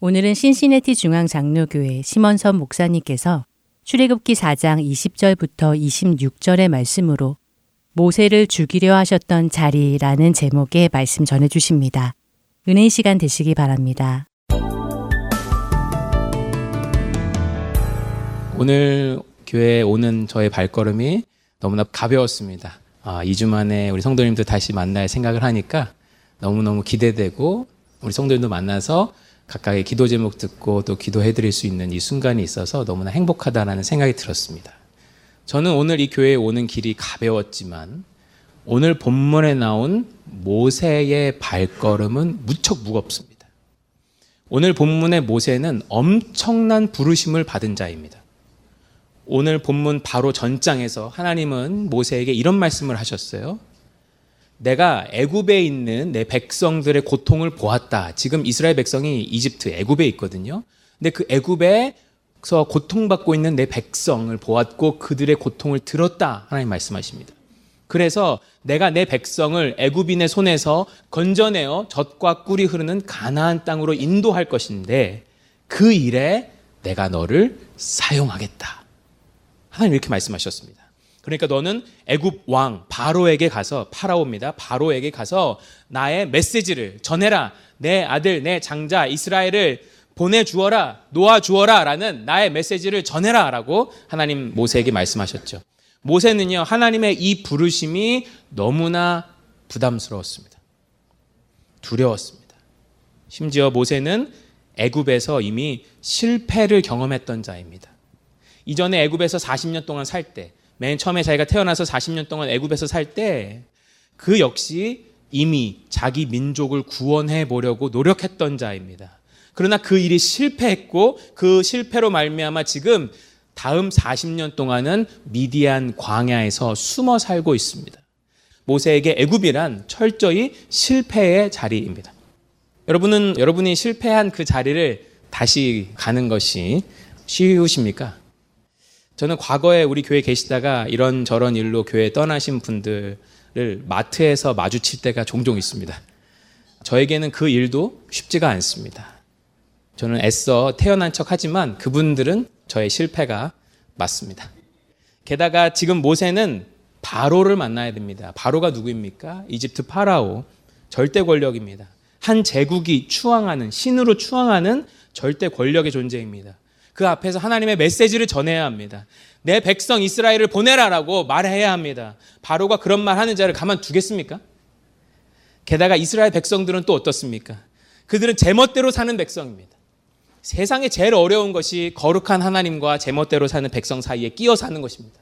오늘은 신시내티 중앙 장로교회 심원선 목사님께서 출애굽기 4장 20절부터 26절의 말씀으로 모세를 죽이려 하셨던 자리라는 제목의 말씀 전해 주십니다. 은혜 시간 되시기 바랍니다. 오늘 교회에 오는 저의 발걸음이 너무나 가벼웠습니다. 아, 2주 만에 우리 성도님들 다시 만날 생각을 하니까 너무너무 기대되고 우리 성도님도 만나서 각각의 기도 제목 듣고 또 기도해 드릴 수 있는 이 순간이 있어서 너무나 행복하다라는 생각이 들었습니다. 저는 오늘 이 교회에 오는 길이 가벼웠지만 오늘 본문에 나온 모세의 발걸음은 무척 무겁습니다. 오늘 본문의 모세는 엄청난 부르심을 받은 자입니다. 오늘 본문 바로 전장에서 하나님은 모세에게 이런 말씀을 하셨어요. 내가 애굽에 있는 내 백성들의 고통을 보았다. 지금 이스라엘 백성이 이집트 애굽에 있거든요. 근데 그 애굽에서 고통받고 있는 내 백성을 보았고 그들의 고통을 들었다. 하나님 말씀하십니다. 그래서 내가 내 백성을 애굽인의 손에서 건져내어 젖과 꿀이 흐르는 가나안 땅으로 인도할 것인데 그 일에 내가 너를 사용하겠다. 하나님 이렇게 말씀하셨습니다. 그러니까 너는 애굽 왕 바로에게 가서 파라오입니다. 바로에게 가서 나의 메시지를 전해라. 내 아들 내 장자 이스라엘을 보내 주어라. 놓아 주어라라는 나의 메시지를 전해라라고 하나님 모세에게 말씀하셨죠. 모세는요. 하나님의 이 부르심이 너무나 부담스러웠습니다. 두려웠습니다. 심지어 모세는 애굽에서 이미 실패를 경험했던 자입니다. 이전에 애굽에서 40년 동안 살 때 맨 처음에 자기가 태어나서 40년 동안 애굽에서 살 때 그 역시 이미 자기 민족을 구원해 보려고 노력했던 자입니다. 그러나 그 일이 실패했고 그 실패로 말미암아 지금 다음 40년 동안은 미디안 광야에서 숨어 살고 있습니다. 모세에게 애굽이란 철저히 실패의 자리입니다. 여러분은 여러분이 실패한 그 자리를 다시 가는 것이 쉬우십니까? 저는 과거에 우리 교회 계시다가 이런 저런 일로 교회 떠나신 분들을 마트에서 마주칠 때가 종종 있습니다. 저에게는 그 일도 쉽지가 않습니다. 저는 애써 태어난 척 하지만 그분들은 저의 실패가 맞습니다. 게다가 지금 모세는 바로를 만나야 됩니다. 바로가 누구입니까? 이집트 파라오. 절대 권력입니다. 한 제국이 추앙하는, 신으로 추앙하는 절대 권력의 존재입니다. 그 앞에서 하나님의 메시지를 전해야 합니다. 내 백성 이스라엘을 보내라라고 말해야 합니다. 바로가 그런 말 하는 자를 가만 두겠습니까? 게다가 이스라엘 백성들은 또 어떻습니까? 그들은 제멋대로 사는 백성입니다. 세상에 제일 어려운 것이 거룩한 하나님과 제멋대로 사는 백성 사이에 끼어 사는 것입니다.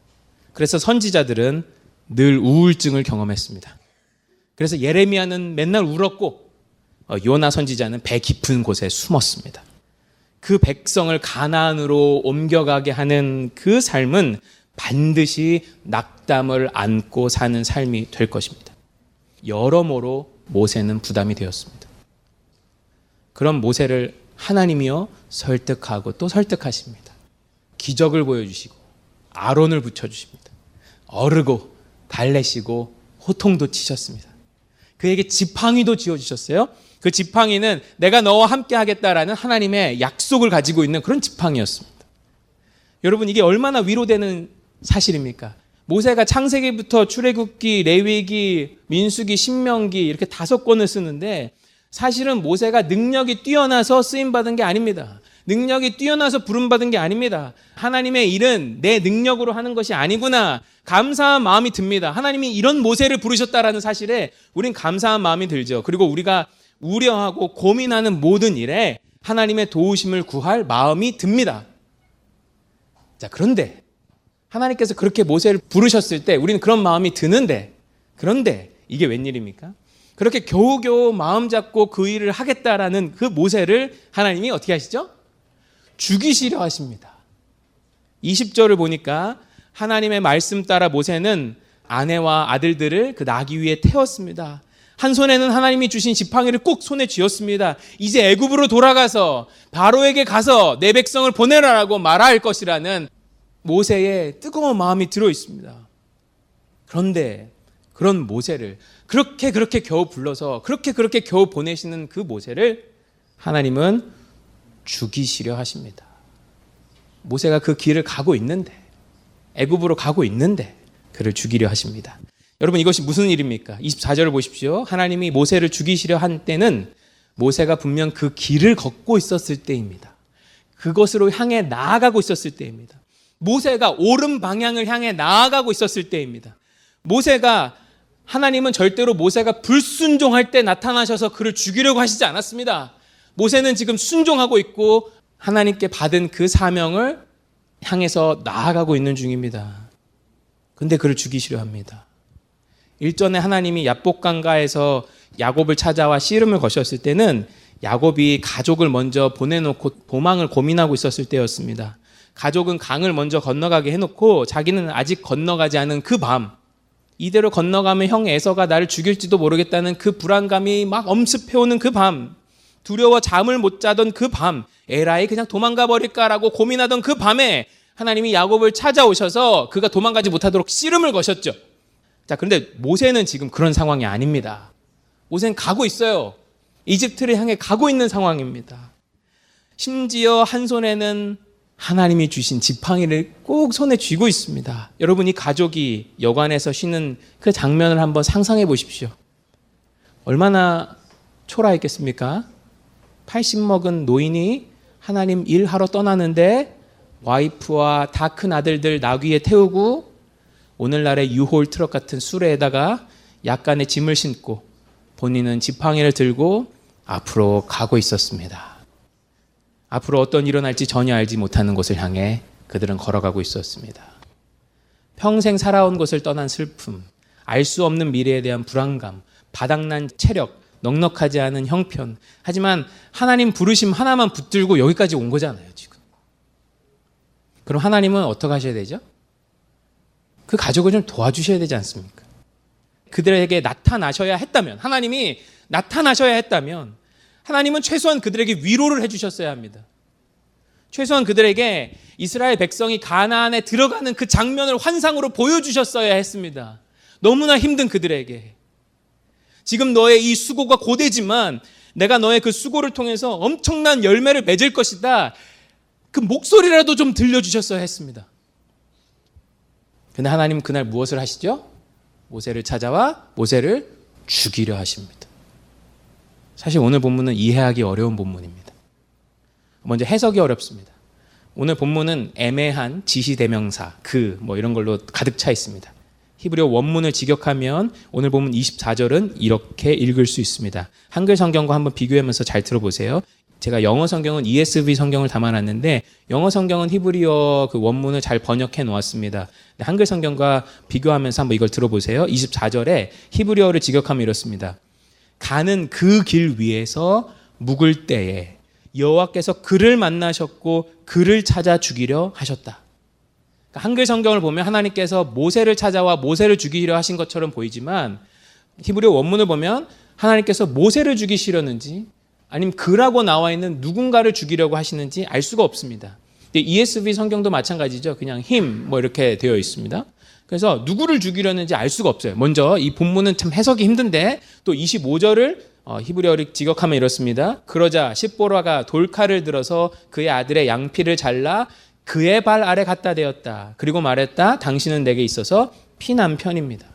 그래서 선지자들은 늘 우울증을 경험했습니다. 그래서 예레미야는 맨날 울었고 어, 요나 선지자는 배 깊은 곳에 숨었습니다. 그 백성을 가나안으로 옮겨가게 하는 그 삶은 반드시 낙담을 안고 사는 삶이 될 것입니다. 여러모로 모세는 부담이 되었습니다. 그런 모세를 하나님이요 설득하고 또 설득하십니다. 기적을 보여주시고 아론을 붙여주십니다. 어르고 달래시고 호통도 치셨습니다. 그에게 지팡이도 지어주셨어요. 그 지팡이는 내가 너와 함께 하겠다라는 하나님의 약속을 가지고 있는 그런 지팡이였습니다. 여러분 이게 얼마나 위로되는 사실입니까? 모세가 창세기부터 출애굽기, 레위기, 민수기, 신명기 이렇게 다섯 권을 쓰는데 사실은 모세가 능력이 뛰어나서 쓰임 받은 게 아닙니다. 능력이 뛰어나서 부름 받은 게 아닙니다. 하나님의 일은 내 능력으로 하는 것이 아니구나. 감사한 마음이 듭니다. 하나님이 이런 모세를 부르셨다라는 사실에 우린 감사한 마음이 들죠. 그리고 우리가 우려하고 고민하는 모든 일에 하나님의 도우심을 구할 마음이 듭니다. 자, 그런데 하나님께서 그렇게 모세를 부르셨을 때 우리는 그런 마음이 드는데 그런데 이게 웬일입니까? 그렇게 겨우겨우 마음 잡고 그 일을 하겠다라는 그 모세를 하나님이 어떻게 하시죠? 죽이시려 하십니다. 20절을 보니까 하나님의 말씀 따라 모세는 아내와 아들들을 그 나귀 위에 태웠습니다. 한 손에는 하나님이 주신 지팡이를 꼭 손에 쥐었습니다. 이제 애굽으로 돌아가서 바로에게 가서 내 백성을 보내라라고 말할 것이라는 모세의 뜨거운 마음이 들어 있습니다. 그런데 그런 모세를 그렇게 그렇게 겨우 불러서 그렇게 그렇게 겨우 보내시는 그 모세를 하나님은 죽이시려 하십니다. 모세가 그 길을 가고 있는데 애굽으로 가고 있는데 그를 죽이려 하십니다. 여러분 이것이 무슨 일입니까? 24절을 보십시오. 하나님이 모세를 죽이시려 한 때는 모세가 분명 그 길을 걷고 있었을 때입니다. 그것으로 향해 나아가고 있었을 때입니다. 모세가 옳은 방향을 향해 나아가고 있었을 때입니다. 모세가 하나님은 절대로 모세가 불순종할 때 나타나셔서 그를 죽이려고 하시지 않았습니다. 모세는 지금 순종하고 있고 하나님께 받은 그 사명을 향해서 나아가고 있는 중입니다. 근데 그를 죽이시려 합니다. 일전에 하나님이 야복강가에서 야곱을 찾아와 씨름을 거셨을 때는 야곱이 가족을 먼저 보내놓고 도망을 고민하고 있었을 때였습니다. 가족은 강을 먼저 건너가게 해놓고 자기는 아직 건너가지 않은 그 밤, 이대로 건너가면 형 에서가 나를 죽일지도 모르겠다는 그 불안감이 막 엄습해오는 그 밤, 두려워 잠을 못 자던 그 밤, 에라이 그냥 도망가 버릴까라고 고민하던 그 밤에 하나님이 야곱을 찾아오셔서 그가 도망가지 못하도록 씨름을 거셨죠. 자, 그런데 모세는 지금 그런 상황이 아닙니다. 모세는 가고 있어요. 이집트를 향해 가고 있는 상황입니다. 심지어 한 손에는 하나님이 주신 지팡이를 꼭 손에 쥐고 있습니다. 여러분이 가족이 여관에서 쉬는 그 장면을 한번 상상해 보십시오. 얼마나 초라했겠습니까? 80 먹은 노인이 하나님 일하러 떠나는데 와이프와 다 큰 아들들 나귀에 태우고 오늘날의 유홀 트럭 같은 수레에다가 약간의 짐을 신고 본인은 지팡이를 들고 앞으로 가고 있었습니다. 앞으로 어떤 일어날지 전혀 알지 못하는 곳을 향해 그들은 걸어가고 있었습니다. 평생 살아온 곳을 떠난 슬픔, 알 수 없는 미래에 대한 불안감, 바닥난 체력, 넉넉하지 않은 형편. 하지만 하나님 부르심 하나만 붙들고 여기까지 온 거잖아요, 지금. 그럼 하나님은 어떻게 하셔야 되죠? 그 가족을 좀 도와주셔야 되지 않습니까? 그들에게 나타나셔야 했다면, 하나님이 나타나셔야 했다면, 하나님은 최소한 그들에게 위로를 해주셨어야 합니다. 최소한 그들에게 이스라엘 백성이 가나안에 들어가는 그 장면을 환상으로 보여주셨어야 했습니다. 너무나 힘든 그들에게. 지금 너의 이 수고가 고되지만 내가 너의 그 수고를 통해서 엄청난 열매를 맺을 것이다. 그 목소리라도 좀 들려주셨어야 했습니다. 근데 하나님 그날 무엇을 하시죠? 모세를 찾아와 모세를 죽이려 하십니다. 사실 오늘 본문은 이해하기 어려운 본문입니다. 먼저 해석이 어렵습니다. 오늘 본문은 애매한 지시대명사, 그, 뭐 이런 걸로 가득 차 있습니다. 히브리어 원문을 직역하면 오늘 보면 24절은 이렇게 읽을 수 있습니다. 한글 성경과 한번 비교하면서 잘 들어보세요. 제가 영어 성경은 ESV 성경을 담아놨는데 영어 성경은 히브리어 그 원문을 잘 번역해 놓았습니다. 한글 성경과 비교하면서 한번 이걸 들어보세요. 24절에 히브리어를 직역하면 이렇습니다. 가는 그 길 위에서 묵을 때에 여호와께서 그를 만나셨고 그를 찾아 죽이려 하셨다. 그러니까 한글 성경을 보면 하나님께서 모세를 찾아와 모세를 죽이려 하신 것처럼 보이지만 히브리 원문을 보면 하나님께서 모세를 죽이시려는지 아니면 그라고 나와 있는 누군가를 죽이려고 하시는지 알 수가 없습니다. ESV 성경도 마찬가지죠. 그냥 힘 뭐 이렇게 되어 있습니다. 그래서 누구를 죽이려는지 알 수가 없어요. 먼저 이 본문은 참 해석이 힘든데 또 25절을 어, 히브리어를 직역하면 이렇습니다. 그러자 십보라가 돌칼을 들어서 그의 아들의 양피를 잘라 그의 발 아래 갖다 대었다. 그리고 말했다. 당신은 내게 있어서 피남편입니다.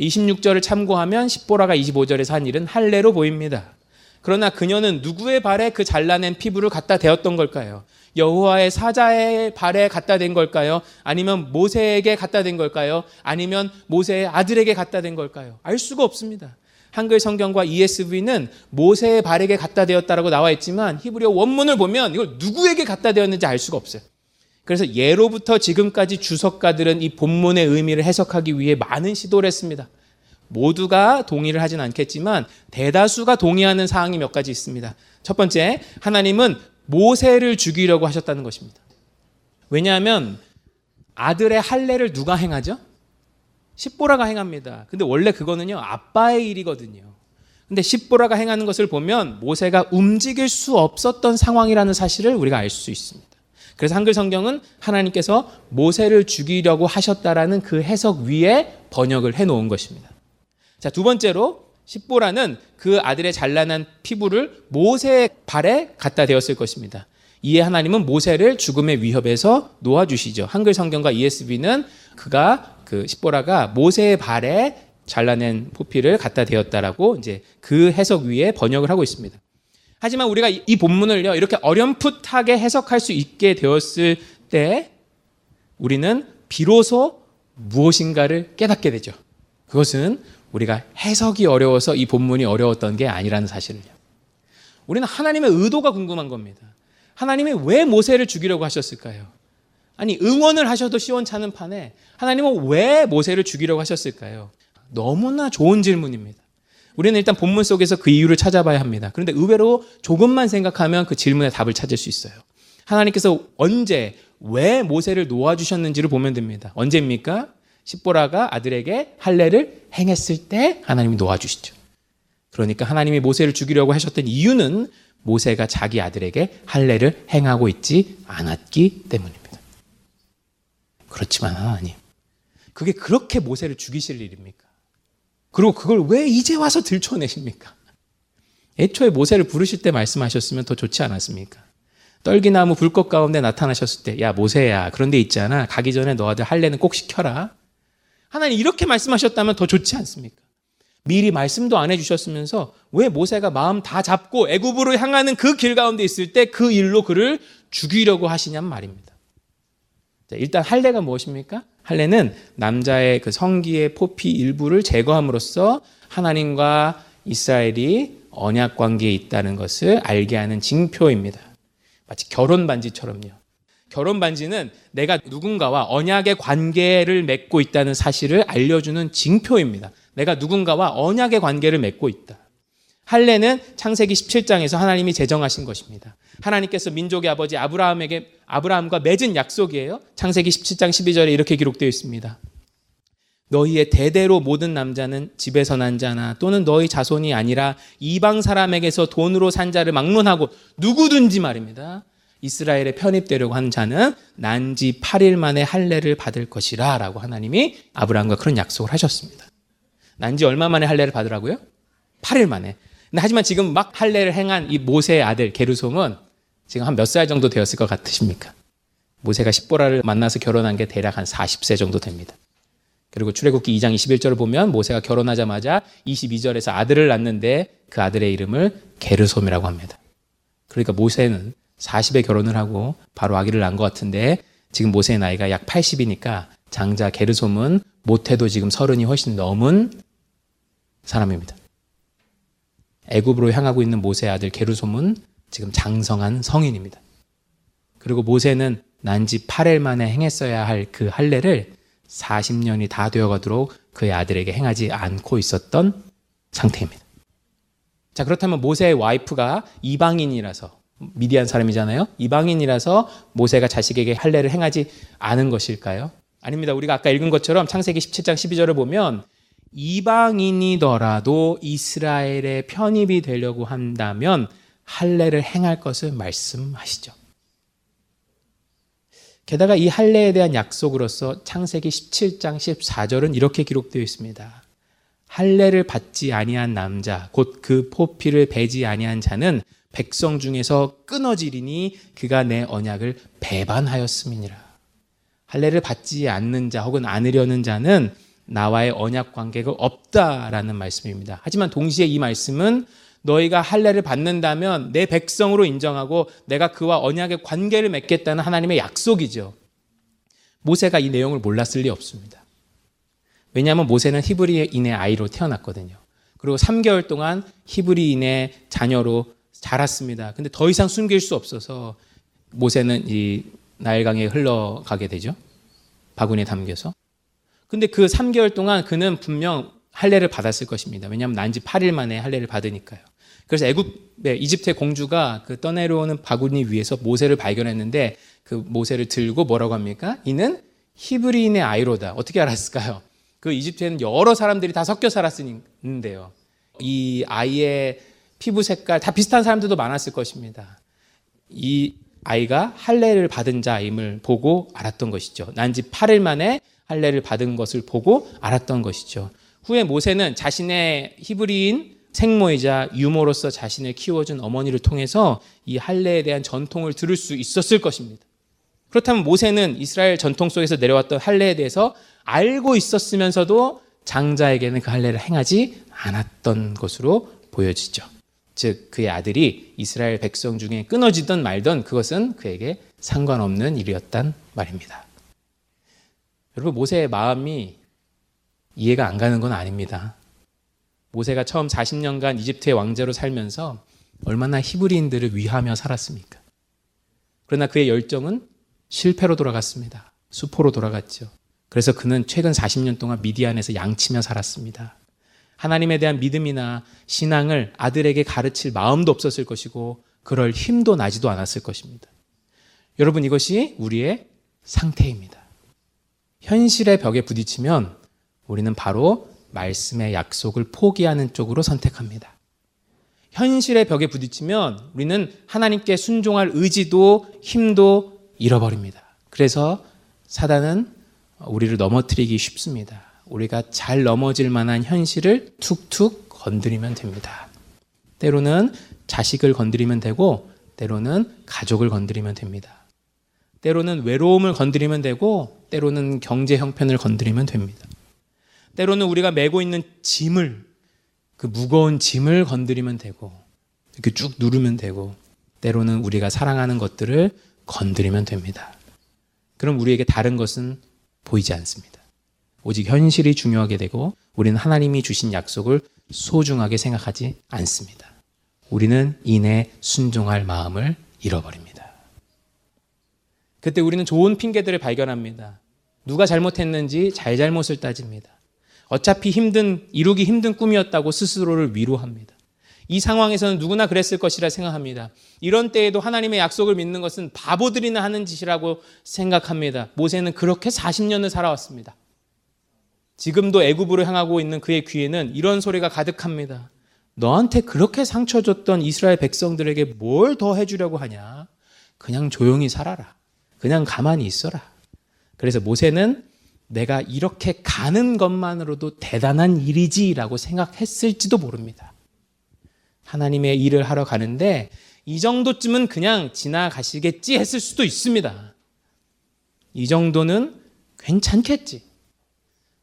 26절을 참고하면 십보라가 25절에서 한 일은 할례로 보입니다. 그러나 그녀는 누구의 발에 그 잘라낸 피부를 갖다 대었던 걸까요? 여호와의 사자의 발에 갖다 댄 걸까요? 아니면 모세에게 갖다 댄 걸까요? 아니면 모세의 아들에게 갖다 댄 걸까요? 알 수가 없습니다. 한글 성경과 ESV는 모세의 발에게 갖다 대었다라고 나와 있지만 히브리어 원문을 보면 이걸 누구에게 갖다 대었는지 알 수가 없어요. 그래서 예로부터 지금까지 주석가들은 이 본문의 의미를 해석하기 위해 많은 시도를 했습니다. 모두가 동의를 하진 않겠지만 대다수가 동의하는 사항이 몇 가지 있습니다. 첫 번째, 하나님은 모세를 죽이려고 하셨다는 것입니다. 왜냐하면 아들의 할례를 누가 행하죠? 십보라가 행합니다. 근데 원래 그거는요, 아빠의 일이거든요. 근데 십보라가 행하는 것을 보면 모세가 움직일 수 없었던 상황이라는 사실을 우리가 알 수 있습니다. 그래서 한글 성경은 하나님께서 모세를 죽이려고 하셨다라는 그 해석 위에 번역을 해 놓은 것입니다. 자, 두 번째로 십보라는 그 아들의 잘난한 피부를 모세의 발에 갖다 대었을 것입니다. 이에 하나님은 모세를 죽음의 위협에서 놓아주시죠. 한글 성경과 ESV는 그가 그 십보라가 모세의 발에 잘라낸 포피를 갖다 대었다라고 이제 그 해석 위에 번역을 하고 있습니다. 하지만 우리가 이 본문을요 이렇게 어렴풋하게 해석할 수 있게 되었을 때 우리는 비로소 무엇인가를 깨닫게 되죠. 그것은 우리가 해석이 어려워서 이 본문이 어려웠던 게 아니라는 사실을요. 우리는 하나님의 의도가 궁금한 겁니다. 하나님이 왜 모세를 죽이려고 하셨을까요? 아니, 응원을 하셔도 시원찮은 판에 하나님은 왜 모세를 죽이려고 하셨을까요? 너무나 좋은 질문입니다. 우리는 일단 본문 속에서 그 이유를 찾아봐야 합니다. 그런데 의외로 조금만 생각하면 그 질문의 답을 찾을 수 있어요. 하나님께서 언제, 왜 모세를 놓아주셨는지를 보면 됩니다. 언제입니까? 십보라가 아들에게 할례를 행했을 때 하나님이 놓아주시죠. 그러니까 하나님이 모세를 죽이려고 하셨던 이유는 모세가 자기 아들에게 할례를 행하고 있지 않았기 때문입니다. 그렇지만 하나님, 그게 그렇게 모세를 죽이실 일입니까? 그리고 그걸 왜 이제 와서 들춰내십니까? 애초에 모세를 부르실 때 말씀하셨으면 더 좋지 않았습니까? 떨기나무 불꽃 가운데 나타나셨을 때, 야, 모세야, 그런데 있잖아. 가기 전에 너 아들 할례는 꼭 시켜라. 하나님 이렇게 말씀하셨다면 더 좋지 않습니까? 미리 말씀도 안 해주셨으면서 왜 모세가 마음 다 잡고 애굽으로 향하는 그 길 가운데 있을 때 그 일로 그를 죽이려고 하시냔 말입니다. 자, 일단 할례가 무엇입니까? 할례는 남자의 그 성기의 포피 일부를 제거함으로써 하나님과 이스라엘이 언약 관계에 있다는 것을 알게 하는 징표입니다. 마치 결혼 반지처럼요. 결혼 반지는 내가 누군가와 언약의 관계를 맺고 있다는 사실을 알려주는 징표입니다. 내가 누군가와 언약의 관계를 맺고 있다. 할례는 창세기 17장에서 하나님이 제정하신 것입니다. 하나님께서 민족의 아버지 아브라함에게 아브라함과 맺은 약속이에요. 창세기 17장 12절에 이렇게 기록되어 있습니다. 너희의 대대로 모든 남자는 집에서 난 자나 또는 너희 자손이 아니라 이방 사람에게서 돈으로 산 자를 막론하고 누구든지 말입니다. 이스라엘에 편입되려고 한 자는 난지 8일 만에 할례를 받을 것이라 라고 하나님이 아브라함과 그런 약속을 하셨습니다. 난지 얼마 만에 할례를 받으라고요? 8일 만에. 하지만 지금 막 할례를 행한 이 모세의 아들 게르솜은 지금 한 몇 살 정도 되었을 것 같으십니까? 모세가 십보라를 만나서 결혼한 게 대략 한 40세 정도 됩니다. 그리고 출애굽기 2장 21절을 보면 모세가 결혼하자마자 22절에서 아들을 낳는데 그 아들의 이름을 게르솜이라고 합니다. 그러니까 모세는 40에 결혼을 하고 바로 아기를 낳은 것 같은데 지금 모세의 나이가 약 80이니까 장자 게르솜은 못해도 지금 서른이 훨씬 넘은 사람입니다. 애굽으로 향하고 있는 모세의 아들 게르솜은 지금 장성한 성인입니다. 그리고 모세는 난지 8일 만에 행했어야 할 그 할례를 40년이 다 되어가도록 그의 아들에게 행하지 않고 있었던 상태입니다. 자, 그렇다면 모세의 와이프가 이방인이라서 미디안 사람이잖아요. 이방인이라서 모세가 자식에게 할례를 행하지 않은 것일까요? 아닙니다. 우리가 아까 읽은 것처럼 창세기 17장 12절을 보면 이방인이더라도 이스라엘의 편입이 되려고 한다면 할례를 행할 것을 말씀하시죠. 게다가 이 할례에 대한 약속으로서 창세기 17장 14절은 이렇게 기록되어 있습니다. 할례를 받지 아니한 남자 곧 그 포피를 베지 아니한 자는 백성 중에서 끊어지리니 그가 내 언약을 배반하였음이니라. 할례를 받지 않는 자 혹은 안으려는 자는 나와의 언약 관계가 없다라는 말씀입니다. 하지만 동시에 이 말씀은 너희가 할례를 받는다면 내 백성으로 인정하고 내가 그와 언약의 관계를 맺겠다는 하나님의 약속이죠. 모세가 이 내용을 몰랐을 리 없습니다. 왜냐하면 모세는 히브리인의 아이로 태어났거든요. 그리고 3개월 동안 히브리인의 자녀로 자랐습니다. 근데 더 이상 숨길 수 없어서 모세는 이 나일강에 흘러가게 되죠. 바구니에 담겨서. 근데 그 3개월 동안 그는 분명 할례를 받았을 것입니다. 왜냐하면 난지 8일 만에 할례를 받으니까요. 그래서 애굽의 이집트의 공주가 그 떠내려오는 바구니 위에서 모세를 발견했는데 그 모세를 들고 뭐라고 합니까? 이는 히브리인의 아이로다. 어떻게 알았을까요? 그 이집트에는 여러 사람들이 다 섞여 살았는데요. 이 아이의 피부 색깔 다 비슷한 사람들도 많았을 것입니다. 이 아이가 할례를 받은 자임을 보고 알았던 것이죠. 난 지 8일 만에 할례를 받은 것을 보고 알았던 것이죠. 후에 모세는 자신의 히브리인 생모이자 유모로서 자신을 키워준 어머니를 통해서 이 할례에 대한 전통을 들을 수 있었을 것입니다. 그렇다면 모세는 이스라엘 전통 속에서 내려왔던 할례에 대해서 알고 있었으면서도 장자에게는 그 할례를 행하지 않았던 것으로 보여지죠. 즉 그의 아들이 이스라엘 백성 중에 끊어지던 말던 그것은 그에게 상관없는 일이었단 말입니다. 여러분 모세의 마음이 이해가 안 가는 건 아닙니다. 모세가 처음 40년간 이집트의 왕자로 살면서 얼마나 히브리인들을 위하며 살았습니까? 그러나 그의 열정은 실패로 돌아갔습니다. 수포로 돌아갔죠. 그래서 그는 최근 40년 동안 미디안에서 양치며 살았습니다. 하나님에 대한 믿음이나 신앙을 아들에게 가르칠 마음도 없었을 것이고 그럴 힘도 나지도 않았을 것입니다. 여러분 이것이 우리의 상태입니다. 현실의 벽에 부딪히면 우리는 바로 말씀의 약속을 포기하는 쪽으로 선택합니다. 현실의 벽에 부딪히면 우리는 하나님께 순종할 의지도 힘도 잃어버립니다. 그래서 사단은 우리를 넘어뜨리기 쉽습니다. 우리가 잘 넘어질 만한 현실을 툭툭 건드리면 됩니다. 때로는 자식을 건드리면 되고, 때로는 가족을 건드리면 됩니다. 때로는 외로움을 건드리면 되고, 때로는 경제 형편을 건드리면 됩니다. 때로는 우리가 메고 있는 짐을, 그 무거운 짐을 건드리면 되고, 이렇게 쭉 누르면 되고, 때로는 우리가 사랑하는 것들을 건드리면 됩니다. 그럼 우리에게 다른 것은 보이지 않습니다. 오직 현실이 중요하게 되고 우리는 하나님이 주신 약속을 소중하게 생각하지 않습니다. 우리는 이내 순종할 마음을 잃어버립니다. 그때 우리는 좋은 핑계들을 발견합니다. 누가 잘못했는지 잘잘못을 따집니다. 어차피 힘든, 이루기 힘든 꿈이었다고 스스로를 위로합니다. 이 상황에서는 누구나 그랬을 것이라 생각합니다. 이런 때에도 하나님의 약속을 믿는 것은 바보들이나 하는 짓이라고 생각합니다. 모세는 그렇게 40년을 살아왔습니다. 지금도 애굽으로 향하고 있는 그의 귀에는 이런 소리가 가득합니다. 너한테 그렇게 상처 줬던 이스라엘 백성들에게 뭘 더 해주려고 하냐? 그냥 조용히 살아라. 그냥 가만히 있어라. 그래서 모세는 내가 이렇게 가는 것만으로도 대단한 일이지라고 생각했을지도 모릅니다. 하나님의 일을 하러 가는데 이 정도쯤은 그냥 지나가시겠지 했을 수도 있습니다. 이 정도는 괜찮겠지.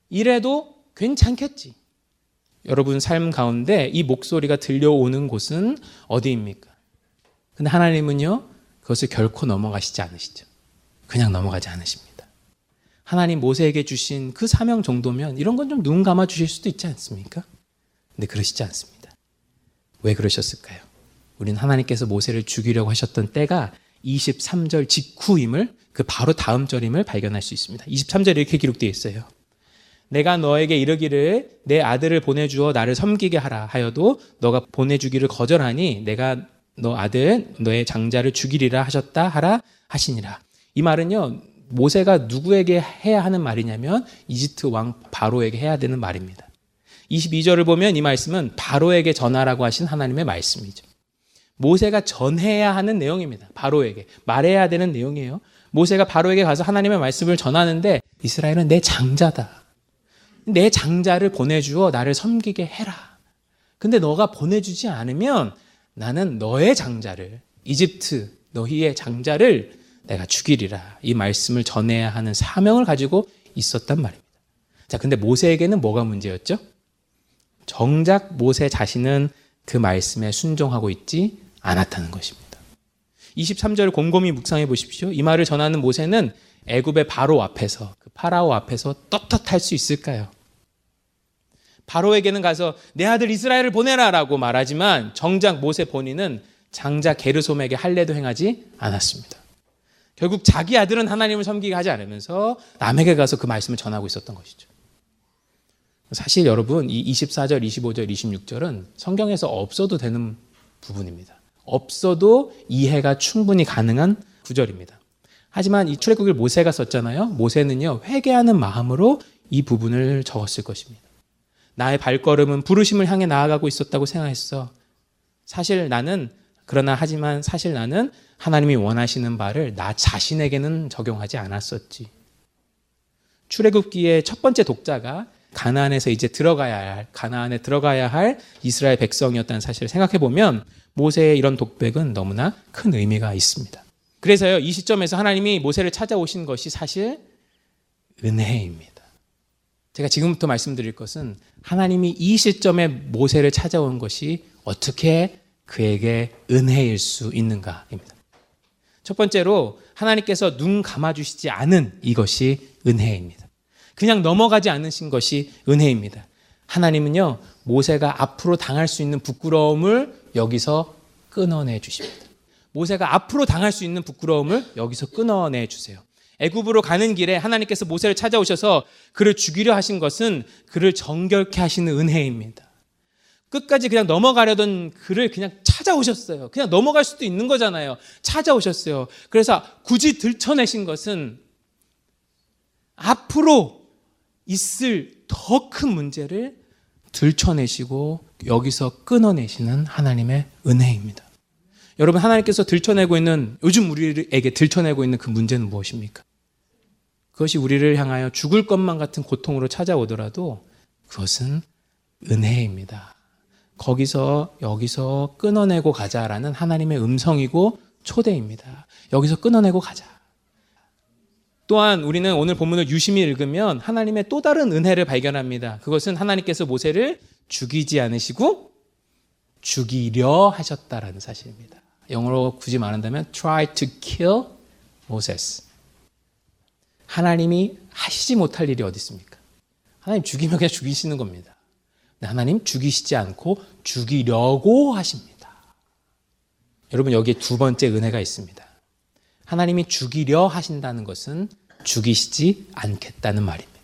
이래도 괜찮겠지. 여러분 삶 가운데 이 목소리가 들려오는 곳은 어디입니까? 근데 하나님은요, 그것을 결코 넘어가시지 않으시죠. 그냥 넘어가지 않으십니다. 하나님 모세에게 주신 그 사명 정도면 이런 건 좀 눈 감아 주실 수도 있지 않습니까? 근데 그러시지 않습니다. 왜 그러셨을까요? 우리는 하나님께서 모세를 죽이려고 하셨던 때가 23절 직후임을 그 바로 다음 절임을 발견할 수 있습니다. 23절 이렇게 기록되어 있어요. 내가 너에게 이르기를 내 아들을 보내주어 나를 섬기게 하라 하여도 너가 보내주기를 거절하니 내가 너 아들 너의 장자를 죽이리라 하셨다 하라 하시니라. 이 말은요 모세가 누구에게 해야 하는 말이냐면 이집트 왕 바로에게 해야 되는 말입니다. 22절을 보면 이 말씀은 바로에게 전하라고 하신 하나님의 말씀이죠. 모세가 전해야 하는 내용입니다. 바로에게 말해야 되는 내용이에요. 모세가 바로에게 가서 하나님의 말씀을 전하는데 이스라엘은 내 장자다. 내 장자를 보내주어 나를 섬기게 해라. 근데 너가 보내주지 않으면 나는 너의 장자를, 이집트, 너희의 장자를 내가 죽이리라. 이 말씀을 전해야 하는 사명을 가지고 있었단 말입니다. 자, 근데 모세에게는 뭐가 문제였죠? 정작 모세 자신은 그 말씀에 순종하고 있지 않았다는 것입니다. 23절을 곰곰이 묵상해 보십시오. 이 말을 전하는 모세는 애굽의 바로 앞에서 그 파라오 앞에서 떳떳할 수 있을까요? 바로에게는 가서 내 아들 이스라엘을 보내라라고 말하지만 정작 모세 본인은 장자 게르솜에게 할례도 행하지 않았습니다. 결국 자기 아들은 하나님을 섬기게 하지 않으면서 남에게 가서 그 말씀을 전하고 있었던 것이죠. 사실 여러분 이 24절, 25절, 26절은 성경에서 없어도 되는 부분입니다. 없어도 이해가 충분히 가능한 구절입니다. 하지만 이 출애굽을 모세가 썼잖아요. 모세는요 회개하는 마음으로 이 부분을 적었을 것입니다. 나의 발걸음은 부르심을 향해 나아가고 있었다고 생각했어. 사실 나는 그러나 하지만 사실 나는 하나님이 원하시는 바를 나 자신에게는 적용하지 않았었지. 출애굽기의 첫 번째 독자가 가나안에서 이제 들어가야 할 가나안에 들어가야 할 이스라엘 백성이었다는 사실을 생각해 보면 모세의 이런 독백은 너무나 큰 의미가 있습니다. 그래서요 이 시점에서 하나님이 모세를 찾아오신 것이 사실 은혜입니다. 제가 지금부터 말씀드릴 것은 하나님이 이 시점에 모세를 찾아온 것이 어떻게 그에게 은혜일 수 있는가입니다. 첫 번째로 하나님께서 눈 감아주시지 않은 이것이 은혜입니다. 그냥 넘어가지 않으신 것이 은혜입니다. 하나님은요, 모세가 앞으로 당할 수 있는 부끄러움을 여기서 끊어내 주십니다. 모세가 앞으로 당할 수 있는 부끄러움을 여기서 끊어내 주세요. 애굽으로 가는 길에 하나님께서 모세를 찾아오셔서 그를 죽이려 하신 것은 그를 정결케 하시는 은혜입니다. 끝까지 그냥 넘어가려던 그를 그냥 찾아오셨어요. 그냥 넘어갈 수도 있는 거잖아요. 찾아오셨어요. 그래서 굳이 들춰내신 것은 앞으로 있을 더 큰 문제를 들춰내시고 여기서 끊어내시는 하나님의 은혜입니다. 여러분 하나님께서 들춰내고 있는 요즘 우리에게 들춰내고 있는 그 문제는 무엇입니까? 그것이 우리를 향하여 죽을 것만 같은 고통으로 찾아오더라도 그것은 은혜입니다. 거기서 여기서 끊어내고 가자라는 하나님의 음성이고 초대입니다. 여기서 끊어내고 가자. 또한 우리는 오늘 본문을 유심히 읽으면 하나님의 또 다른 은혜를 발견합니다. 그것은 하나님께서 모세를 죽이지 않으시고 죽이려 하셨다라는 사실입니다. 영어로 굳이 말한다면 try to kill Moses. 하나님이 하시지 못할 일이 어디 있습니까? 하나님 죽이면 그냥 죽이시는 겁니다. 하나님 죽이시지 않고 죽이려고 하십니다. 여러분 여기에 두 번째 은혜가 있습니다. 하나님이 죽이려 하신다는 것은 죽이시지 않겠다는 말입니다.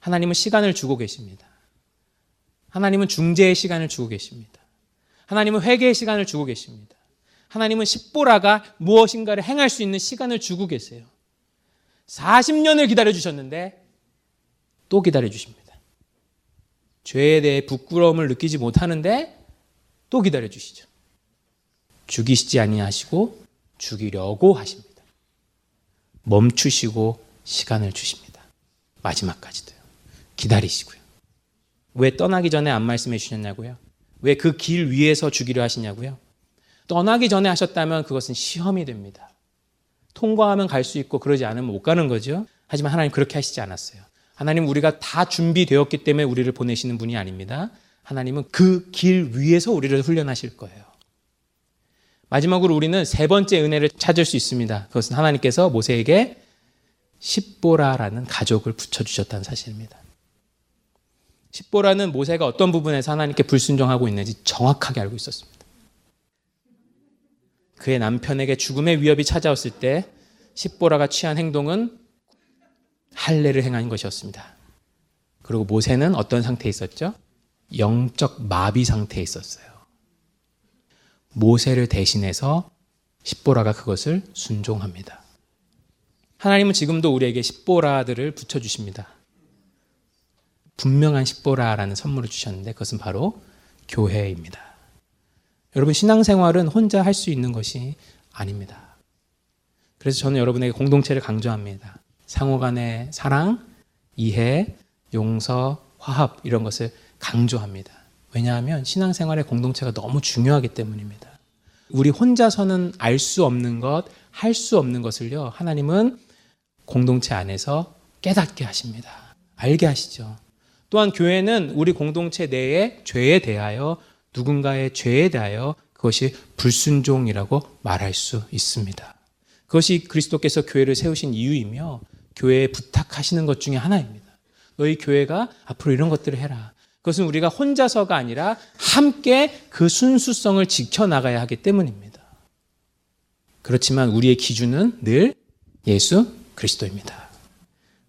하나님은 시간을 주고 계십니다. 하나님은 중재의 시간을 주고 계십니다. 하나님은 회개의 시간을 주고 계십니다. 하나님은 십보라가 무엇인가를 행할 수 있는 시간을 주고 계세요. 40년을 기다려 주셨는데 또 기다려 주십니다. 죄에 대해 부끄러움을 느끼지 못하는데 또 기다려 주시죠. 죽이시지 아니하시고 죽이려고 하십니다. 멈추시고 시간을 주십니다. 마지막까지도요. 기다리시고요. 왜 떠나기 전에 안 말씀해 주셨냐고요? 왜 그 길 위에서 죽이려 하시냐고요? 떠나기 전에 하셨다면 그것은 시험이 됩니다. 통과하면 갈 수 있고 그러지 않으면 못 가는 거죠. 하지만 하나님 그렇게 하시지 않았어요. 하나님 우리가 다 준비되었기 때문에 우리를 보내시는 분이 아닙니다. 하나님은 그 길 위에서 우리를 훈련하실 거예요. 마지막으로 우리는 세 번째 은혜를 찾을 수 있습니다. 그것은 하나님께서 모세에게 십보라라는 가족을 붙여주셨다는 사실입니다. 십보라는 모세가 어떤 부분에서 하나님께 불순종하고 있는지 정확하게 알고 있었습니다. 그의 남편에게 죽음의 위협이 찾아왔을 때 십보라가 취한 행동은 할례를 행한 것이었습니다. 그리고 모세는 어떤 상태에 있었죠? 영적 마비 상태에 있었어요. 모세를 대신해서 십보라가 그것을 순종합니다. 하나님은 지금도 우리에게 십보라들을 붙여주십니다. 분명한 십보라라는 선물을 주셨는데 그것은 바로 교회입니다. 여러분, 신앙생활은 혼자 할 수 있는 것이 아닙니다. 그래서 저는 여러분에게 공동체를 강조합니다. 상호 간의 사랑, 이해, 용서, 화합 이런 것을 강조합니다. 왜냐하면 신앙생활의 공동체가 너무 중요하기 때문입니다. 우리 혼자서는 알 수 없는 것, 할 수 없는 것을요, 하나님은 공동체 안에서 깨닫게 하십니다. 알게 하시죠. 또한 교회는 우리 공동체 내에 죄에 대하여 누군가의 죄에 대하여 그것이 불순종이라고 말할 수 있습니다. 그것이 그리스도께서 교회를 세우신 이유이며 교회에 부탁하시는 것 중에 하나입니다. 너희 교회가 앞으로 이런 것들을 해라. 그것은 우리가 혼자서가 아니라 함께 그 순수성을 지켜나가야 하기 때문입니다. 그렇지만 우리의 기준은 늘 예수 그리스도입니다.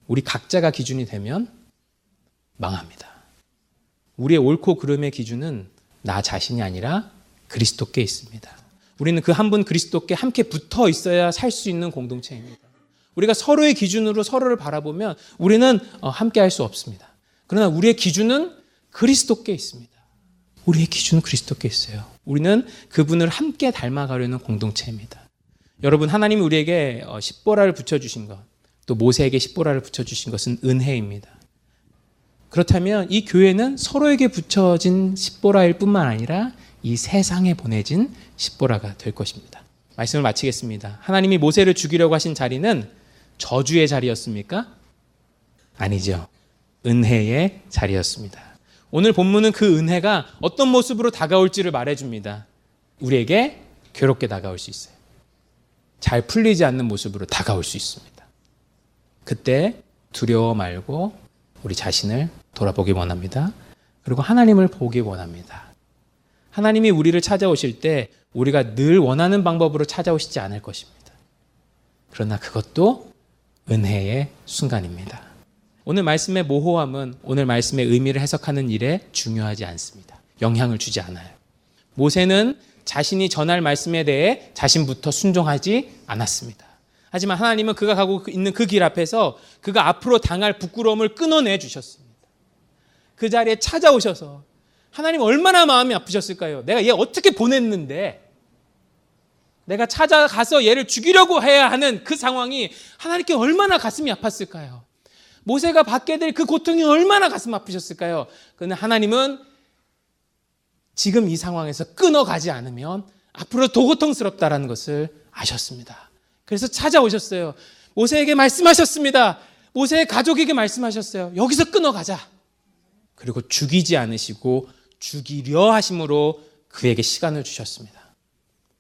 우리 각자가 기준이 되면 망합니다. 우리의 옳고 그름의 기준은 나 자신이 아니라 그리스도께 있습니다. 우리는 그 한 분 그리스도께 함께 붙어 있어야 살 수 있는 공동체입니다. 우리가 서로의 기준으로 서로를 바라보면 우리는 어, 함께 할 수 없습니다. 그러나 우리의 기준은 그리스도께 있습니다. 우리의 기준은 그리스도께 있어요. 우리는 그분을 함께 닮아가려는 공동체입니다. 여러분, 하나님이 우리에게 십보라를 어, 붙여주신 것, 또 모세에게 십보라를 붙여주신 것은 은혜입니다. 그렇다면 이 교회는 서로에게 붙여진 십보라일 뿐만 아니라 이 세상에 보내진 십보라가 될 것입니다. 말씀을 마치겠습니다. 하나님이 모세를 죽이려고 하신 자리는 저주의 자리였습니까? 아니죠. 은혜의 자리였습니다. 오늘 본문은 그 은혜가 어떤 모습으로 다가올지를 말해줍니다. 우리에게 괴롭게 다가올 수 있어요. 잘 풀리지 않는 모습으로 다가올 수 있습니다. 그때 두려워 말고 우리 자신을 돌아보기 원합니다. 그리고 하나님을 보기 원합니다. 하나님이 우리를 찾아오실 때 우리가 늘 원하는 방법으로 찾아오시지 않을 것입니다. 그러나 그것도 은혜의 순간입니다. 오늘 말씀의 모호함은 오늘 말씀의 의미를 해석하는 일에 중요하지 않습니다. 영향을 주지 않아요. 모세는 자신이 전할 말씀에 대해 자신부터 순종하지 않았습니다. 하지만 하나님은 그가 가고 있는 그 길 앞에서 그가 앞으로 당할 부끄러움을 끊어내 주셨습니다. 그 자리에 찾아오셔서 하나님 얼마나 마음이 아프셨을까요? 내가 얘 어떻게 보냈는데 내가 찾아가서 얘를 죽이려고 해야 하는 그 상황이 하나님께 얼마나 가슴이 아팠을까요? 모세가 받게 될 그 고통이 얼마나 가슴 아프셨을까요? 그런데 하나님은 지금 이 상황에서 끊어가지 않으면 앞으로 더 고통스럽다라는 것을 아셨습니다. 그래서 찾아오셨어요. 모세에게 말씀하셨습니다. 모세의 가족에게 말씀하셨어요. 여기서 끊어가자. 그리고 죽이지 않으시고 죽이려 하심으로 그에게 시간을 주셨습니다.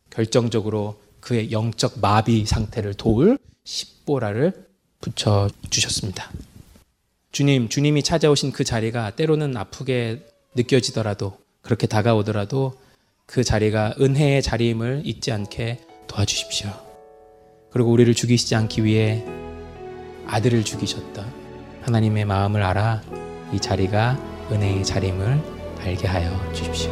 결정적으로 그의 영적 마비 상태를 도울 십보라를 붙여 주셨습니다. 주님, 주님이 찾아오신 그 자리가 때로는 아프게 느껴지더라도 그렇게 다가오더라도 그 자리가 은혜의 자리임을 잊지 않게 도와주십시오. 그리고 우리를 죽이시지 않기 위해 아들을 죽이셨다. 하나님의 마음을 알아 이 자리가 은혜의 자리임을 알게 하여 주십시오.